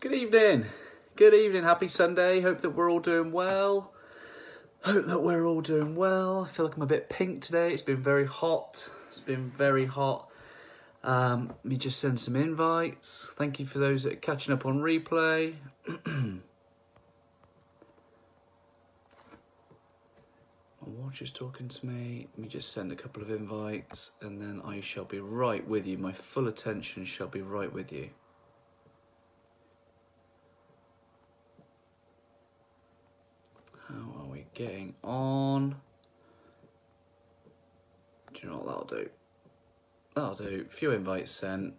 Good evening. Good evening. Happy Sunday. Hope that we're all doing well. Hope that we're all doing well. I feel like I'm a bit pink today. It's been very hot. It's been very hot. Um, let me just send some invites. Thank you for those that are catching up on replay. My watch is talking to me. Let me just send a couple of invites and then I shall be right with you. My full attention shall be right with you. How are we getting on? Do you know what that'll do? That'll do. A few invites sent.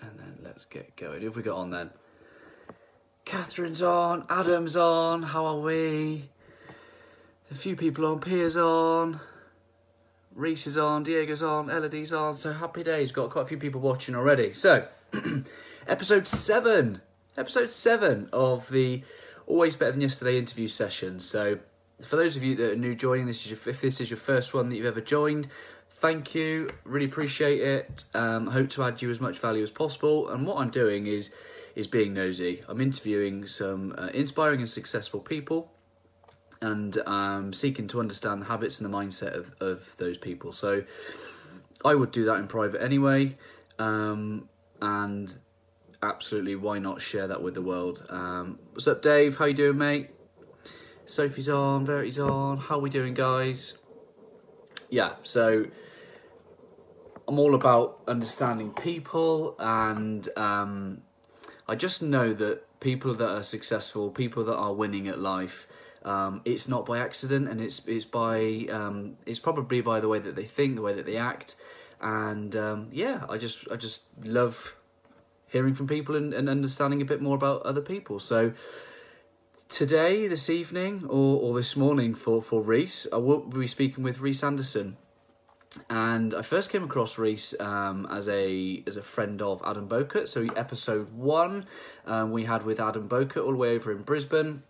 And then let's get going. If we got on then? Catherine's on, Adam's on, how are we? A few people on, Piers on, Reese is on, Diego's on, Elodie's on, so happy days. Got quite a few people watching already. So, episode seven, episode seven of the Always Better Than Yesterday interview session. So, for those of you that are new joining, this is your, if this is your first one that you've ever joined, thank you. Really appreciate it. Um, hope to add you as much value as possible. And what I'm doing is is being nosy. I'm interviewing some uh, inspiring and successful people and um, seeking to understand the habits and the mindset of, of those people. So I would do that in private anyway. Um, and absolutely, why not share that with the world? Um, what's up, Dave? How you doing, mate? Sophie's on, Verity's on. How we doing, guys? Yeah, so I'm all about understanding people and um, I just know that people that are successful, people that are winning at life, um, it's not by accident, and it's it's by um, it's probably by the way that they think, the way that they act, and um, yeah, I just I just love hearing from people and, and understanding a bit more about other people. So today, this evening, or, or this morning for for Reese, I will be speaking with Reese Anderson and I first came across Reese um, as a as a friend of Adam Bowcutt. So episode one um, we had with Adam Bowcutt all the way over in Brisbane,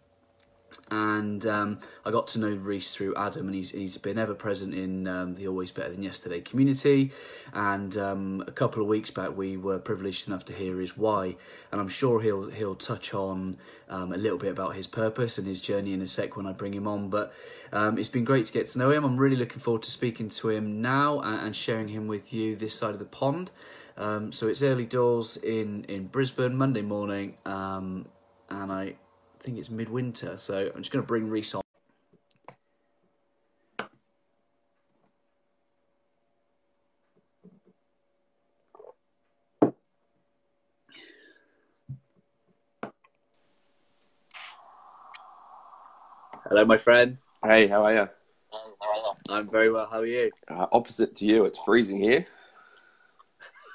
and um, I got to know Reese through Adam, and he's he's been ever present in um, the Always Better Than Yesterday community. And um, a couple of weeks back, we were privileged enough to hear his why, and I'm sure he'll he'll touch on um, a little bit about his purpose and his journey in a sec when I bring him on. But um, it's been great to get to know him. I'm really looking forward to speaking to him now and, and sharing him with you this side of the pond. Um, so it's early doors in in Brisbane Monday morning, and I I think it's midwinter, so I'm just going to bring Reese on. Hello, my friend. Hey, how are you? I'm very well. How are you? Uh, opposite to you, it's freezing here.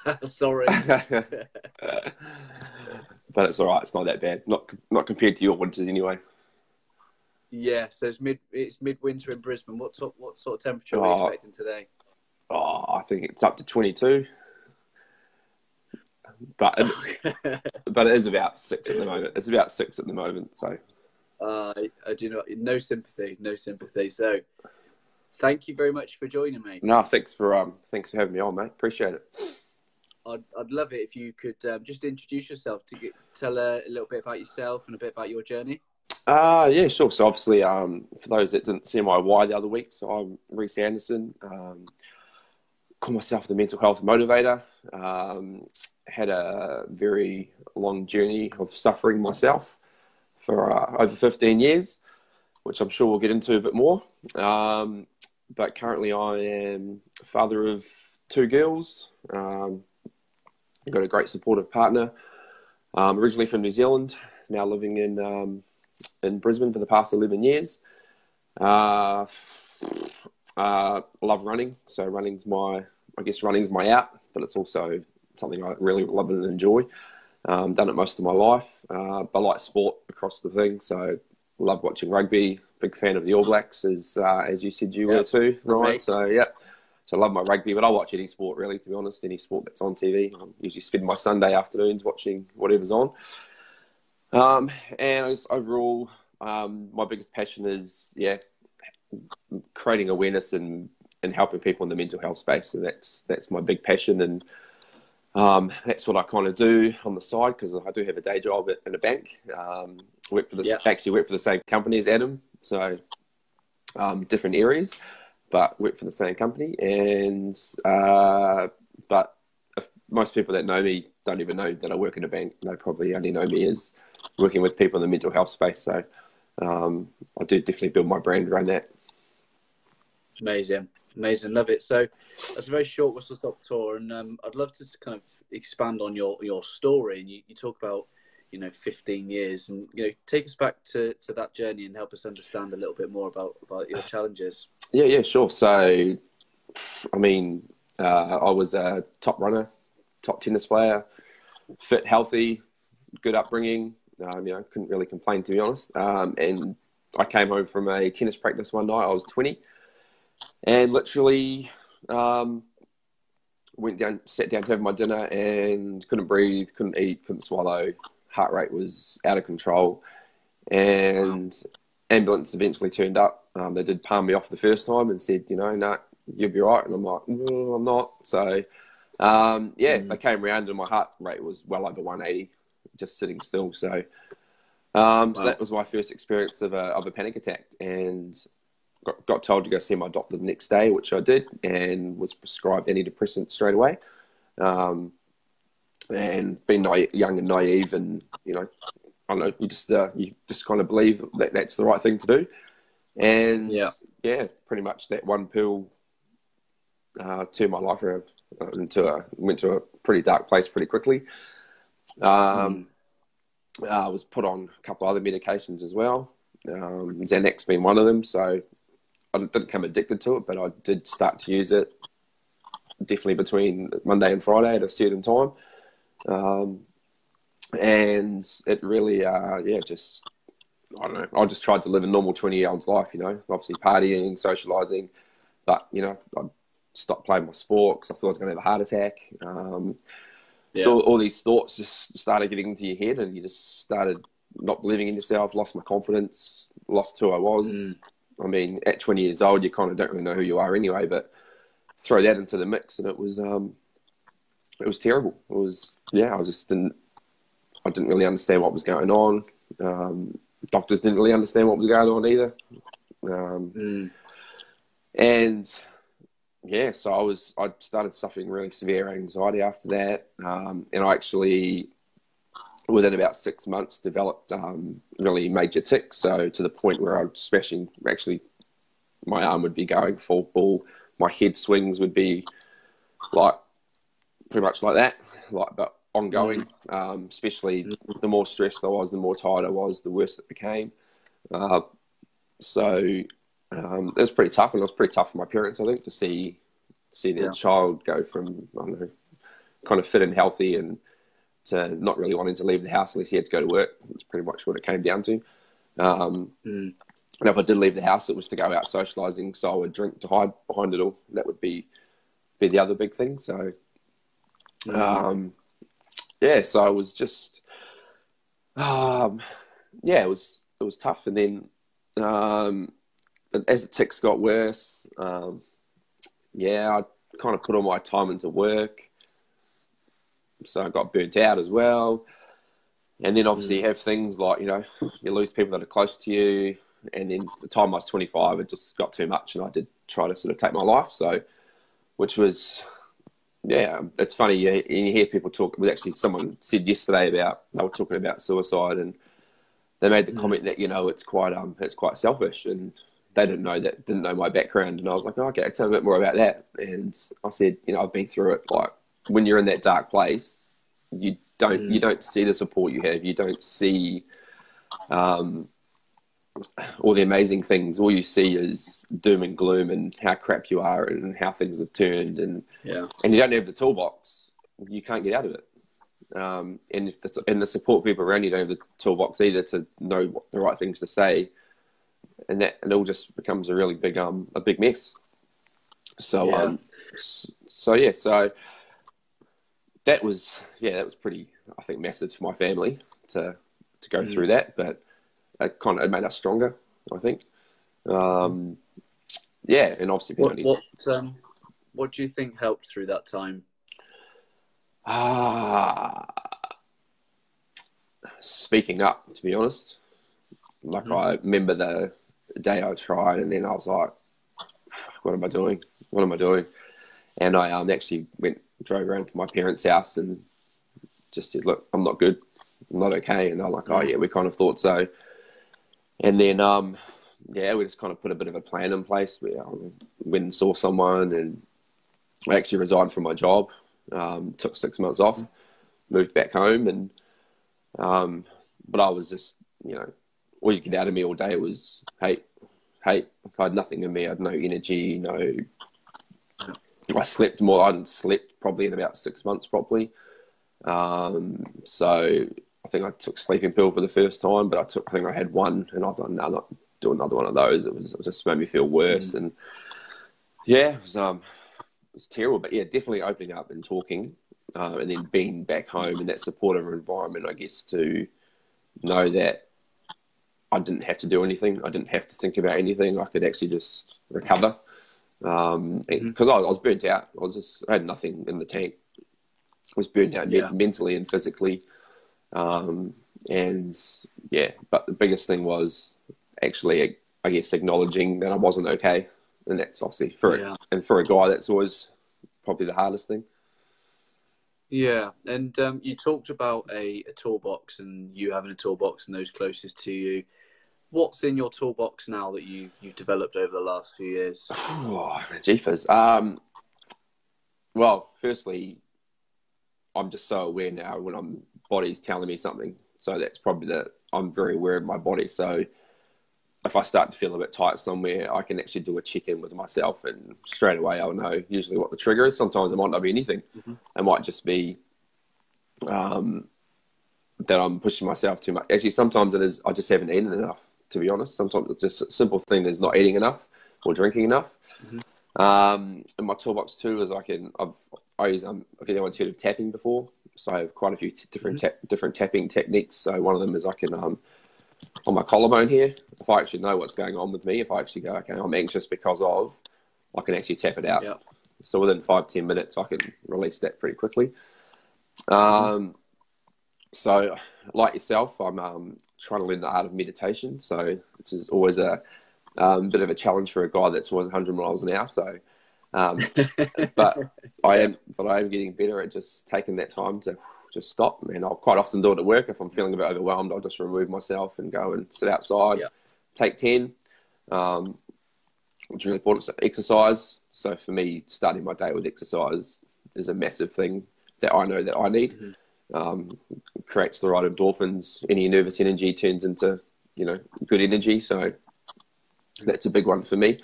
Sorry. but it's all right. It's not that bad. Not not compared to your winters anyway. Yeah, so it's mid it's midwinter in Brisbane. What sort what sort of temperature are we Oh. expecting today? Oh, I think it's up to twenty two. But it, but it is about six at the moment. It's about six at the moment. So uh, I do not no sympathy, no sympathy. So, thank you very much for joining me. no, thanks for um thanks for having me on, mate. Appreciate it. I'd, I'd love it if you could um, just introduce yourself to get, tell a, a little bit about yourself and a bit about your journey. Uh, yeah, sure. So obviously, um, for those that didn't see my why the other week, so I'm Reese Anderson. Um, call myself the mental health motivator. Um, had a very long journey of suffering myself for uh, over 15 years, which I'm sure we'll get into a bit more. Um, but currently, I am father of two girls. Um, I've got a great supportive partner. Um, originally from New Zealand, now living in um, in Brisbane for the past 11 years. Uh, uh, love running. So running's my, I guess running's my out, but it's also something I really love and enjoy. Um, done it most of my life. Uh, but I like sport across the thing. So love watching rugby. Big fan of the All Blacks, as uh, as you said you Yeah. were too, right? So yeah. So I love my rugby, but I watch any sport really, to be honest. Any sport that's on TV. I usually spend my Sunday afternoons watching whatever's on. Um, and I just overall, um, my biggest passion is yeah, creating awareness and and helping people in the mental health space. So that's that's my big passion. And um, that's what I kind of do on the side because I do have a day job in a bank. Um, work for the Yeah. actually work for the same company as Adam, so um, different areas, but work for the same company. And uh, but most people that know me don't even know that I work in a bank. They probably only know me as working with people in the mental health space. So um, I do definitely build my brand around that. Amazing, amazing, love it. So that's a very short whistle stop tour, and um, I'd love to kind of expand on your your story. And you, you talk about you know 15 years, and you know take us back to, to that journey and help us understand a little bit more about about your challenges. Yeah, yeah, sure. So, I mean, uh, I was a top runner, top tennis player, fit, healthy, good upbringing. Um, you know, couldn't really complain to be honest. Um, and I came home from a tennis practice one night. I was 20, and literally um, went down, sat down to have my dinner, and couldn't breathe, couldn't eat, couldn't swallow. Heart rate was out of control, and ambulance eventually turned up. Um, they did palm me off the first time and said, you know, nah, you'll be right. And I'm like, no, I'm not. So, um, yeah, Mm. they came around and my heart rate was well over 180, just sitting still. So, um, so that was my first experience of a, of a panic attack. And got, got told to go see my doctor the next day, which I did, and was prescribed antidepressant straight away. Um, and being naive, young and naive, and you know, I don't know, you just uh, you just kind of believe that that's the right thing to do, and Yeah. yeah, pretty much that one pill uh, turned my life around uh, into a went to a pretty dark place pretty quickly. Um, I was put on a couple other medications as well, um, Xanax being one of them. So I didn't become addicted to it, but I did start to use it definitely between Monday and Friday at a certain time. Um, and it really, uh, yeah, just, I don't know, I just tried to live a normal 20 year old's life, you know, obviously partying, socializing, but, you know, I stopped playing my sport because I thought I was going to have a heart attack. Um, Yeah. So all these thoughts just started getting into your head and you just started not believing in yourself, lost my confidence, lost who I was. Mm. I mean, at 20 years old, you kind of don't really know who you are anyway, but throw that into the mix and it was, um, it was terrible. It was, yeah, I just didn't, I didn't really understand what was going on. Um, doctors didn't really understand what was going on either. Um, Mm. and yeah, so I was I started suffering really severe anxiety after that, um, and I actually within about six months developed um, really major tics. So to the point where I was smashing actually my arm would be going full ball, my head swings would be like pretty much like that, like but ongoing. Um, especially the more stressed I was, the more tired I was, the worse it became. Uh, so um, it was pretty tough, and it was pretty tough for my parents, I think, to see see their Yeah. child go from I don't know, kind of fit and healthy, and to not really wanting to leave the house unless he had to go to work. That's pretty much what it came down to. Um, Mm. and if I did leave the house, it was to go out socialising, so I would drink to hide behind it all. That would be be the other big thing. So, Mm. um, yeah, so I was just, um, yeah, it was it was tough, and then um, as the tics got worse, um, yeah, I kind of put all my time into work, so I got burnt out as well. And then obviously you have things like you know you lose people that are close to you, and then the time I was 25, it just got too much, and I did try to sort of take my life. So, which was yeah, it's funny. You, you hear people talk. It was actually someone said yesterday about they were talking about suicide, and they made the Mm. comment that you know it's quite um it's quite selfish, and they didn't know that didn't know my background, and I was like, oh, okay, tell me a bit more about that. And I said, you know, I've been through it. Like when you're in that dark place, you don't Mm. you don't see the support you have. You don't see um all the amazing things. All you see is doom and gloom and how crap you are and how things have turned and Yeah. and you don't have the toolbox, you can't get out of it. Um, and if the, and the support people around you don't have the toolbox either to know what the right things to say, and that it all just becomes a really big um a big mess. So Yeah. um, so yeah, so that was yeah that was pretty I think massive for my family to to go Mm. through that, but it kind of made us stronger. I think. Um, yeah, and obviously What only what um what do you think helped through that time? Ah, speaking up, to be honest. Like Mhm. I remember the day I tried, and then I was like, "What am I doing? What am I doing?" And I um, actually went drove around to my parents' house and just said, "Look, I'm not good. I'm not okay." And they're like, "Oh yeah, we kind of thought so." And then um, yeah, we just kind of put a bit of a plan in place. We um, went and saw someone, and I actually resigned from my job. Um, took six months off, moved back home, and um, but I was just you know all you get out of me all day was hate, hate. I had nothing in me. I had no energy, no. I slept more. I hadn't slept probably in about six months properly. Um, so I think I took sleeping pill for the first time, but I took I think I had one, and I was like, no, I'm not doing another one of those. It was it just made me feel worse, and yeah, it was um, it was terrible. But yeah, definitely opening up and talking, uh, and then being back home in that supportive environment, I guess to know that I didn't have to do anything. I didn't have to think about anything. I could actually just recover. Um, because I, I was burnt out. I was just I had nothing in the tank. I was burnt out Yeah. mentally and physically. Um, and yeah, but the biggest thing was actually, I guess, acknowledging that I wasn't okay, and that's obviously for Yeah. and for a guy that's always probably the hardest thing. Yeah, and um, you talked about a, a toolbox and you having a toolbox and those closest to you. What's in your toolbox now that you you've developed over the last few years? Oh, jeepers. Um, well, firstly, I'm just so aware now when I'm body's telling me something. So that's probably the I'm very aware of my body. So if I start to feel a bit tight somewhere, I can actually do a check in with myself, and straight away I'll know usually what the trigger is. Sometimes it might not be anything. Mhm. It might just be um, that I'm pushing myself too much. Actually, sometimes it is I just haven't eaten enough. To be honest, sometimes it's just a simple thing is not eating enough or drinking enough. Um, and my toolbox too is I can I've I use um if anyone's heard of tapping before, so I have quite a few t- different tap, different tapping techniques. So one of them is I can um on my collarbone here, if I actually know what's going on with me, if I actually go okay, I'm anxious because of, I can actually tap it out. Yeah. So within five ten minutes, I can release that pretty quickly. Um, so like yourself, I'm um, trying to learn the art of meditation. So this is always a um, bit of a challenge for a guy that's always 100 miles an hour. So, um, but I am, but I am getting better at just taking that time to just stop. And I'll quite often do it at work. If I'm feeling a bit overwhelmed, I'll just remove myself and go and sit outside, Yeah. take 10. Um, which is really important. So exercise. So for me, starting my day with exercise is a massive thing that I know that I need. Um, creates the right endorphins. Any nervous energy turns into you know good energy. So that's a big one for me.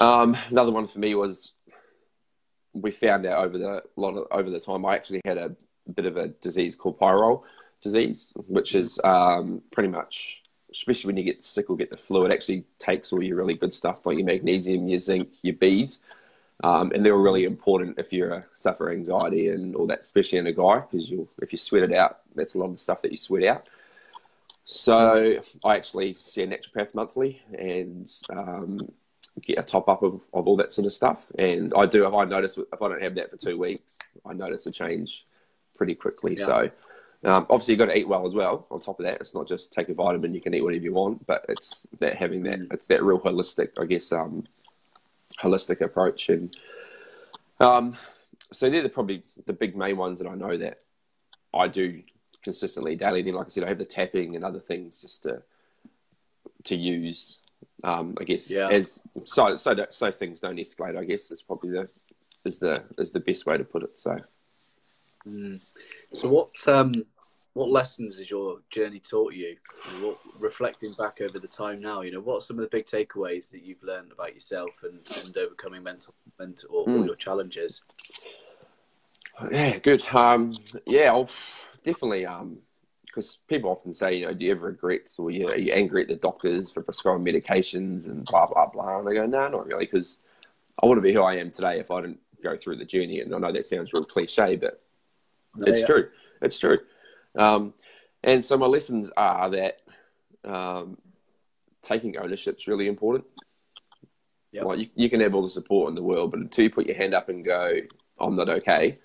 Um, another one for me was we found out over the lot of, over the time I actually had a bit of a disease called pyrrole disease, which is um, pretty much, especially when you get sick or get the flu, it actually takes all your really good stuff like your magnesium, your zinc, your Bs. Um, and they're really important if you uh, suffer anxiety and all that, especially in a guy, because if you sweat it out, that's a lot of the stuff that you sweat out. So I actually see a naturopath monthly and um, get a top up of, of all that sort of stuff. And I do, if I notice, if I don't have that for two weeks, I notice a change pretty quickly. Yeah. So um, obviously, you've got to eat well as well. On top of that, it's not just take a vitamin; you can eat whatever you want, but it's that having that it's that real holistic, I guess, um, holistic approach. And um, so they're the, probably the big main ones that I know that I do consistently daily. Then, like I said, I have the tapping and other things just to to use. Um, I guess Yeah. as so so so things don't escalate. I guess is probably the is the is the best way to put it. So. Mm. So what um what lessons has your journey taught you? What, reflecting back over the time now, you know, what are some of the big takeaways that you've learned about yourself and, and overcoming mental mental or, or Mm. your challenges? Yeah, good. Um, yeah, I'll definitely. Um, because people often say, you know, do you ever regret or you, are you angry at the doctors for prescribing medications and blah blah blah? And I go, no, not really, because I wouldn't be who I am today if I didn't go through the journey. And I know that sounds real cliche, but it's Yeah. true. It's true. Um, and so my lessons are that um, taking ownership is really important. Yep. Like you, you can have all the support in the world, but until you put your hand up and go, "I'm not okay,"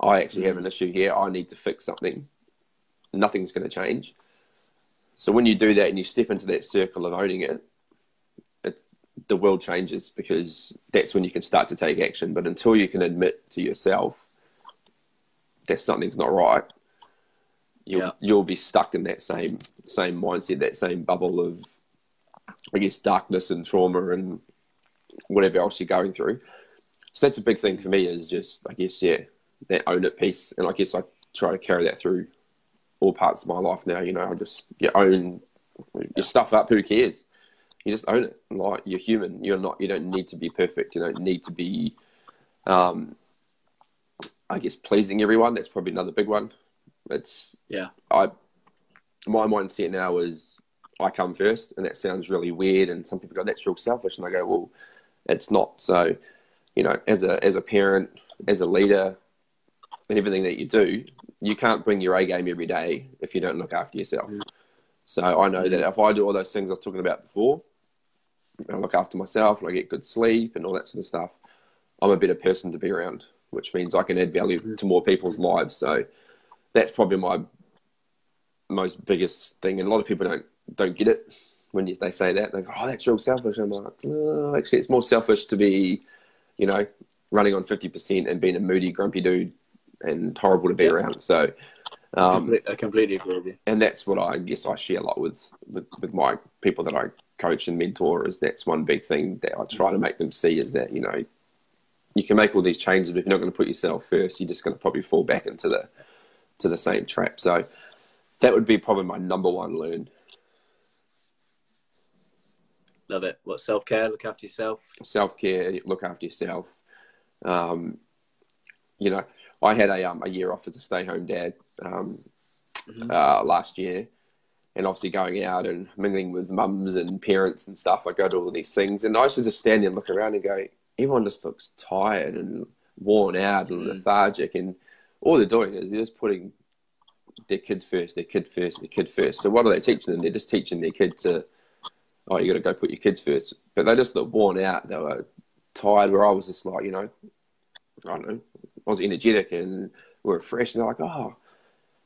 I actually have an issue here. I need to fix something. Nothing's going to change. So when you do that and you step into that circle of owning it, it's, the world changes because that's when you can start to take action. But until you can admit to yourself that something's not right, you'll Yeah. you'll be stuck in that same same mindset, that same bubble of, I guess, darkness and trauma and whatever else you're going through. So that's a big thing for me is just, I guess, yeah, that own it piece. And I guess I try to carry that through all parts of my life now. You know, I just, you own your stuff up. Who cares? You just own it. Like, you're human. You're not, you don't need to be perfect. You don't need to be, um, I guess, pleasing everyone. That's probably another big one. It's, Yeah. I, my mindset now is I come first. And that sounds really weird. And some people go, that's real selfish. And I go, well, it's not. So, you know, as a as a parent, as a leader, and everything that you do, you can't bring your A game every day if you don't look after yourself. Mm. So I know that if I do all those things I was talking about before, and I look after myself and I get good sleep and all that sort of stuff, I'm a better person to be around, which means I can add value mm. to more people's lives. So that's probably my most biggest thing. And a lot of people don't don't get it when you, they say that. They go, "Oh, that's real selfish." I'm like, no, actually, it's more selfish to be, you know, running on fifty percent and being a moody, grumpy dude and horrible to be Yeah. around. So, um, I completely agree with you. and that's what I guess I share a lot with, with with my people that I coach and mentor. Is that's one big thing that I try to make them see is that you know you can make all these changes, but if you're not going to put yourself first, you're just going to probably fall back into the to the same trap. So that would be probably my number one learn. Love it. What self care? Look after yourself. self care, look after yourself. Um, you know, I had a um, a year off as a stay home dad um, Mhm. uh, last year, and obviously going out and mingling with mums and parents and stuff. I go to all these things, and I used to just stand there and look around and go, everyone just looks tired and worn out and Mm. lethargic, and all they're doing is they're just putting their kids first, their kid first, their kid first. So what are they teaching them? They're just teaching their kid to, oh, you got to go put your kids first. But they just look worn out. They were tired. Where I was just like, you know, I don't know, I was energetic and we were fresh. And they're like, oh,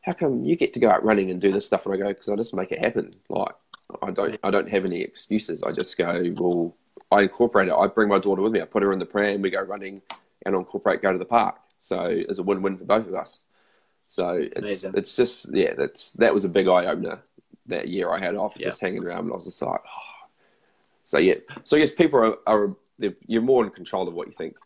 how come you get to go out running and do this stuff? And I go, because I just make it happen. Like I don't, I don't have any excuses. I just go, well, I incorporate it. I bring my daughter with me. I put her in the pram. We go running, and I incorporate go to the park. So it's a win-win for both of us. So it's Amazing. it's just yeah, that's that was a big eye opener that year I had off Yeah. just hanging around, and I was just like, oh. so yeah. So yes, people are, are you're more in control of what you think.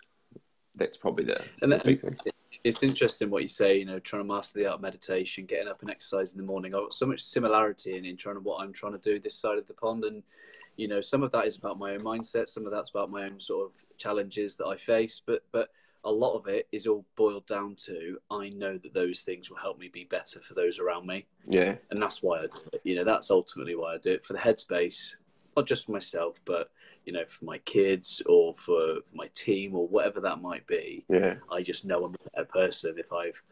That's probably the, And the then- big thing. It's interesting what you say. You know, trying to master the art of meditation, getting up and exercise in the morning. I've got so much similarity in, in trying to what I'm trying to do this side of the pond, and you know, some of that is about my own mindset. Some of that's about my own sort of challenges that I face. But but a lot of it is all boiled down to I know that those things will help me be better for those around me. Yeah, and that's why I do it. You know, that's ultimately why I do it for the headspace, not just for myself, but you know, for my kids or for my team or whatever that might be. yeah, I just know I'm a better person if I've,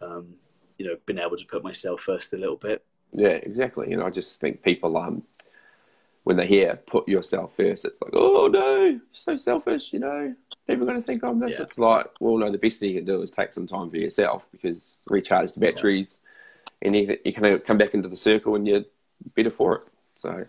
um, you know, been able to put myself first a little bit. yeah, exactly. You know, I just think people um when they hear put yourself first, it's like, oh no, so selfish. You know, people are going to think I'm this. Yeah. It's like, well, no, the best thing you can do is take some time for yourself because recharge the batteries, and you, you can come back into the circle and you're better for it. So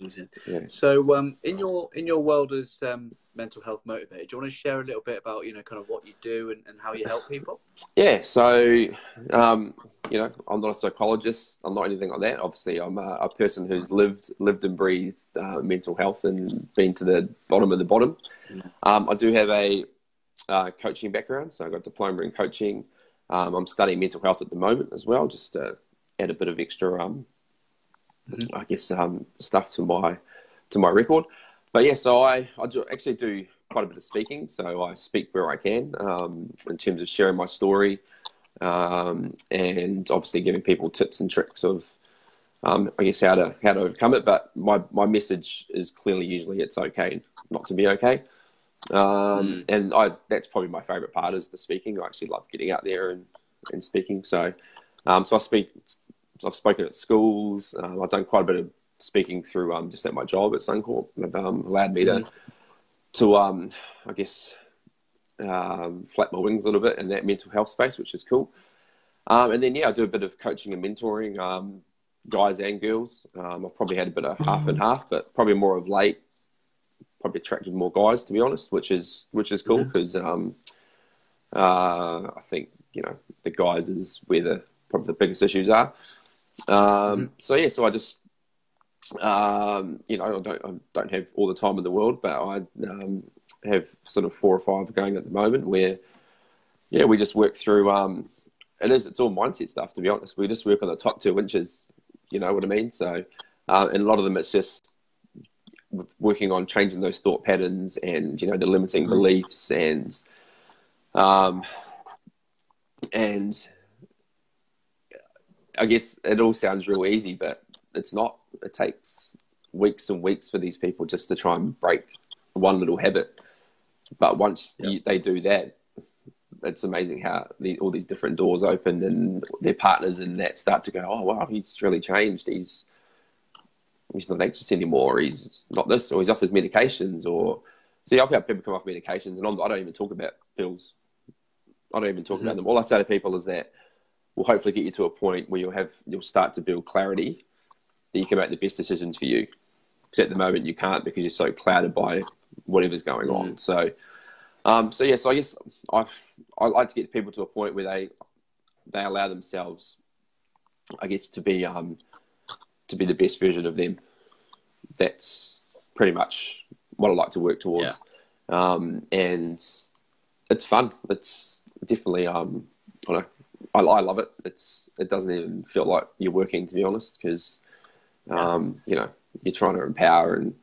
Amazing. yeah. So, um, in your in your world as um, mental health motivator, do you want to share a little bit about you know kind of what you do and, and how you help people? Yeah, so um, you know, I'm not a psychologist. I'm not anything like that. Obviously, I'm a, a person who's lived, lived and breathed uh, mental health and been to the bottom of the bottom. Mm. Um, I do have a uh, coaching background, so I got a diploma in coaching. Um, I'm studying mental health at the moment as well, just to add a bit of extra, um, I guess, um, stuff to my to my record. But yeah, so I, I do, actually do quite a bit of speaking. So I speak where I can um, in terms of sharing my story um, and obviously giving people tips and tricks of, um, I guess, how to how to overcome it. But my, my message is clearly usually it's okay not to be okay. Um, And I that's probably my favorite part is the speaking. I actually love getting out there and, and speaking. So um, so I speak. I've spoken at schools. Um, I've done quite a bit of speaking through um, just at my job at Suncorp. They've um, allowed me to to um, I guess um, flap my wings a little bit in that mental health space, which is cool. Um, and then yeah, I do a bit of coaching and mentoring, um, guys and girls. Um, I've probably had a bit of half and half, but probably more of late. Probably attracted more guys, to be honest, which is which is cool because um, uh, I think you know the guys is where the probably the biggest issues are. Um, so yeah, so I just um, you know I don't I don't have all the time in the world, but I um, have sort of four or five going at the moment where yeah we just work through. Um, it is it's all mindset stuff to be honest. We just work on the top two inches. You know what I mean? So uh, and a lot of them it's just working on changing those thought patterns and you know the limiting mm. beliefs and um, and I guess it all sounds real easy, but it's not. It takes weeks and weeks for these people just to try and break one little habit. But once yep. you, they do that, it's amazing how the, all these different doors open and their partners and that start to go, oh wow, he's really changed. He's he's not anxious anymore. He's not this, or he's off his medications. Or see, I've had people come off medications, and I'm, I do not even talk about pills. I don't even talk mm-hmm. about them. All I say to people is that we'll hopefully get you to a point where you'll have you'll start to build clarity that you can make the best decisions for you. Because at the moment you can't because you're so clouded by whatever's going on. Mm. So, um, so yeah. So I guess I I like to get people to a point where they they allow themselves, I guess, to be um, to be the best version of them. That's pretty much what I like to work towards. Yeah. Um, and it's fun. It's definitely um, I, don't know, I, I love it. It's it doesn't even feel like you're working to be honest because um, you know you're trying to empower and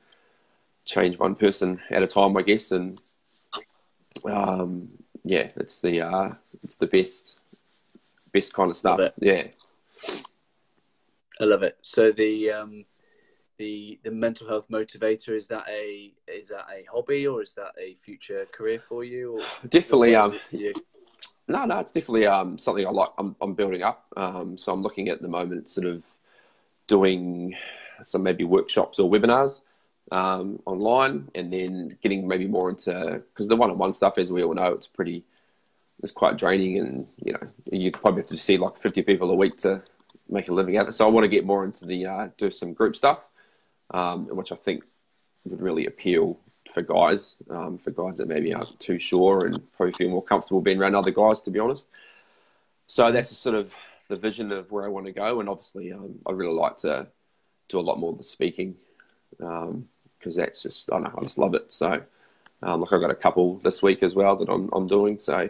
change one person at a time, I guess. And um, yeah, it's the uh, it's the best best kind of stuff. Yeah. I love it. So the um, the the mental health motivator is that a is that a hobby or is that a future career for you? Or, definitely. Um, you? No, no, it's definitely um, something I like. I'm, I'm building up. Um, so I'm looking at the moment, sort of doing some maybe workshops or webinars um, online, and then getting maybe more into because the one-on-one stuff, as we all know, it's pretty, it's quite draining, and you know you probably have to see like 50 people a week to make a living out of it. So I want to get more into the uh, do some group stuff, um, which I think would really appeal for guys, um, for guys that maybe aren't too sure and probably feel more comfortable being around other guys, to be honest. So that's a sort of the vision of where I want to go, and obviously um, I really like to do a lot more of the speaking because um, that's just I don't know I just love it. So um, like I've got a couple this week as well that I'm I'm doing. So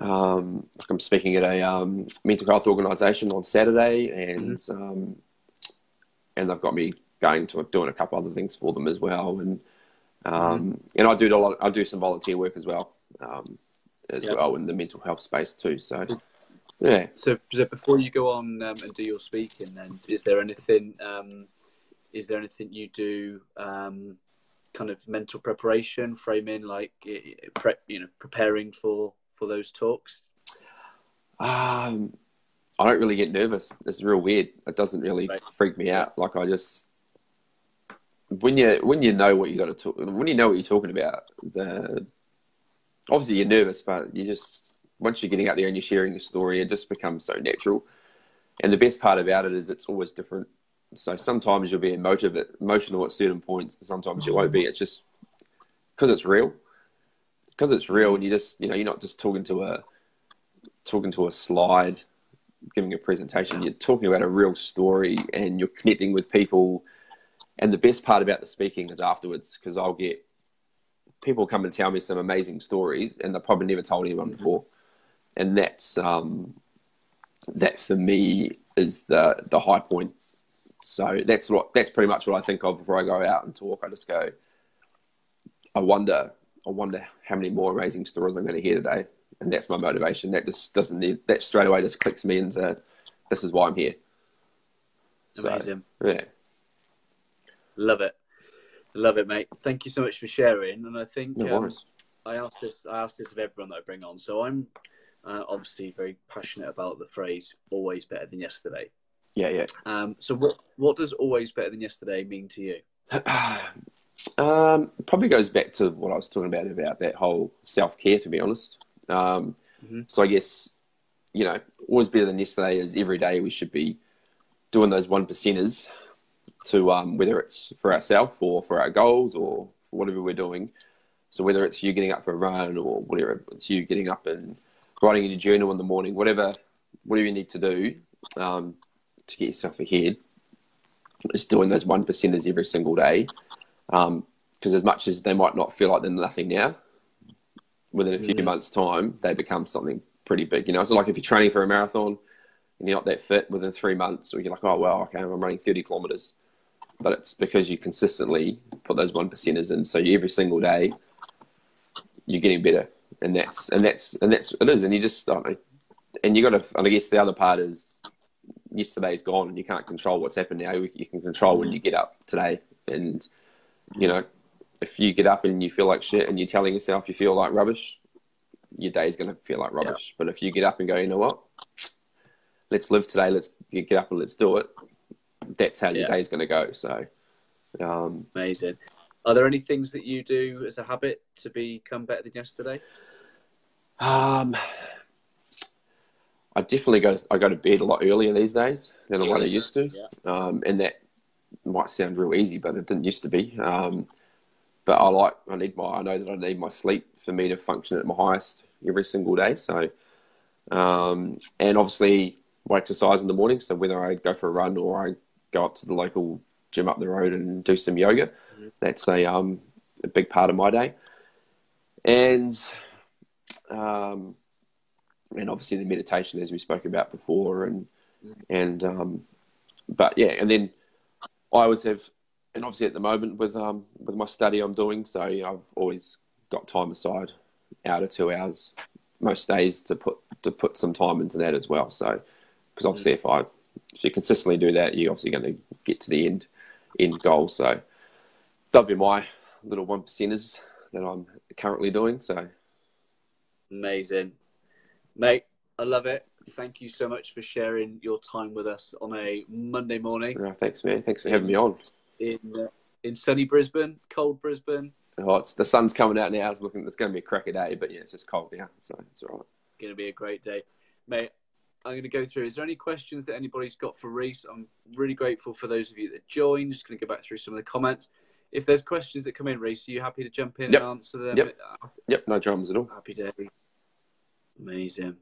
um, like I'm speaking at a um, mental health organisation on Saturday, and mm-hmm. um, and they've got me going to doing a couple other things for them as well, and um, mm-hmm. and I do a lot. I do some volunteer work as well, um, as yep. well in the mental health space too. So. Yeah. So, so before you go on um, and do your speaking, then is there anything? is there anything you do? kind of mental preparation, framing, like pre- you know, preparing for for those talks? Um, I don't really get nervous. It's real weird. It doesn't really right. freak me out. Like I just when you when you know what you got to talk when you know what you're talking about, the obviously you're nervous, but you just once you're getting out there and you're sharing your story, it just becomes so natural. And the best part about it is it's always different. So sometimes you'll be emotive, emotional at certain points, and sometimes you won't be. It's just because it's real because it's real and you just you know you're not just talking to a talking to a slide giving a presentation you're talking about a real story and you're connecting with people and the best part about the speaking is afterwards because i'll get people come and tell me some amazing stories and they've probably never told anyone mm-hmm. before and that's um that for me is the the high point so that's what that's pretty much what i think of before i go out and talk i just go i wonder I wonder how many more amazing stories I'm going to hear today. And that's my motivation. That just doesn't need, that straight away just clicks me into this is why I'm here. Amazing. So, yeah. Love it. Love it, mate. Thank you so much for sharing. And I think no um, I asked this, I asked this of everyone that I bring on. So I'm uh, obviously very passionate about the phrase always better than yesterday. Yeah, yeah. Um, so what, what does always better than yesterday mean to you? Um, probably goes back to what I was talking about about that whole self care. To be honest, um, Mm-hmm. so I guess you know always better than yesterday is every day we should be doing those one percenters to um, whether it's for ourselves or for our goals or for whatever we're doing. So whether it's you getting up for a run or whatever it's you getting up and writing in your journal in the morning, whatever whatever you need to do um, to get yourself ahead, is doing those one percenters every single day. Because as much as they might not feel like they're nothing now, within a few months' time, they become something pretty big. You know, it's like if you're training for a marathon and you're not that fit within three months, or you're like, oh well, okay, I'm running 30 kilometers, but it's because you consistently put those one percenters in. So you, every single day, you're getting better, and that's and that's and that's it is. And you just know, and you got to. And I guess the other part is yesterday's gone, and you can't control what's happened now. You can control when you get up today, and you know if you get up and you feel like shit and you're telling yourself you feel like rubbish, your day's going to feel like rubbish. But if you get up and go, you know what, let's live today, let's get up and let's do it, that's how your Yeah. day's going to go. So, um, Amazing. Are there any things that you do as a habit to become better than yesterday? um, I definitely go. I go to bed a lot earlier these days than what I used to, Yeah. um, and that might sound real easy, but it didn't used to be. Um, but I like. I need my. I know that I need my sleep for me to function at my highest every single day. So, um, and obviously, my exercise in the morning. So whether I go for a run or I go up to the local gym up the road and do some yoga, that's a um, a big part of my day. And um, and obviously the meditation, as we spoke about before, and and um, but yeah, and then I always have, and obviously at the moment with um with my study I'm doing, so I've always got time aside, hour to two hours, most days to put to put some time into that as well. So because obviously if I if you consistently do that, you're obviously going to get to the end end goal. So that'll be my little one percenters that I'm currently doing. So Amazing. Mate, I love it. Thank you so much for sharing your time with us on a Monday morning thanks, man. Thanks for having me on. in uh, in sunny Brisbane, cold Brisbane. Oh, it's the sun's coming out now. It's looking. It's going to be a cracker day, but yeah, it's just cold now, so it's all right. Going to be a great day, mate. I'm going to go through. Is there any questions that anybody's got for Reese? I'm really grateful for those of you that joined. Just going to go back through some of the comments. If there's questions that come in, Reese, are you happy to jump in Yep. and answer them? Yep. Yep, no dramas at all. Happy day. Amazing.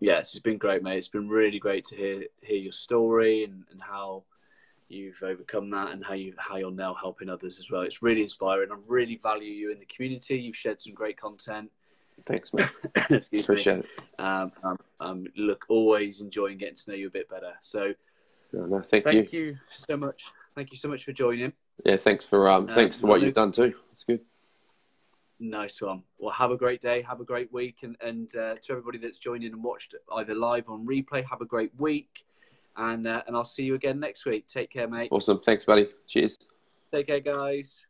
Yes, it's been great, mate. It's been really great to hear hear your story and, and how you've overcome that and how you how you're now helping others as well. It's really inspiring. I really value you in the community. You've shared some great content. Thanks, man. Excuse me. Appreciate it. Um, um, um, look, always enjoying getting to know you a bit better. So No, no, thank, thank you. you. so much. Thank you so much for joining. Yeah, thanks for um, Um, thanks for what you've done too. It's good. Nice one. Well, have a great day. Have a great week. And, and uh, to everybody that's joined in and watched either live or on replay, have a great week. And, uh, and I'll see you again next week. Take care, mate. Awesome. Thanks, buddy. Cheers. Take care, guys.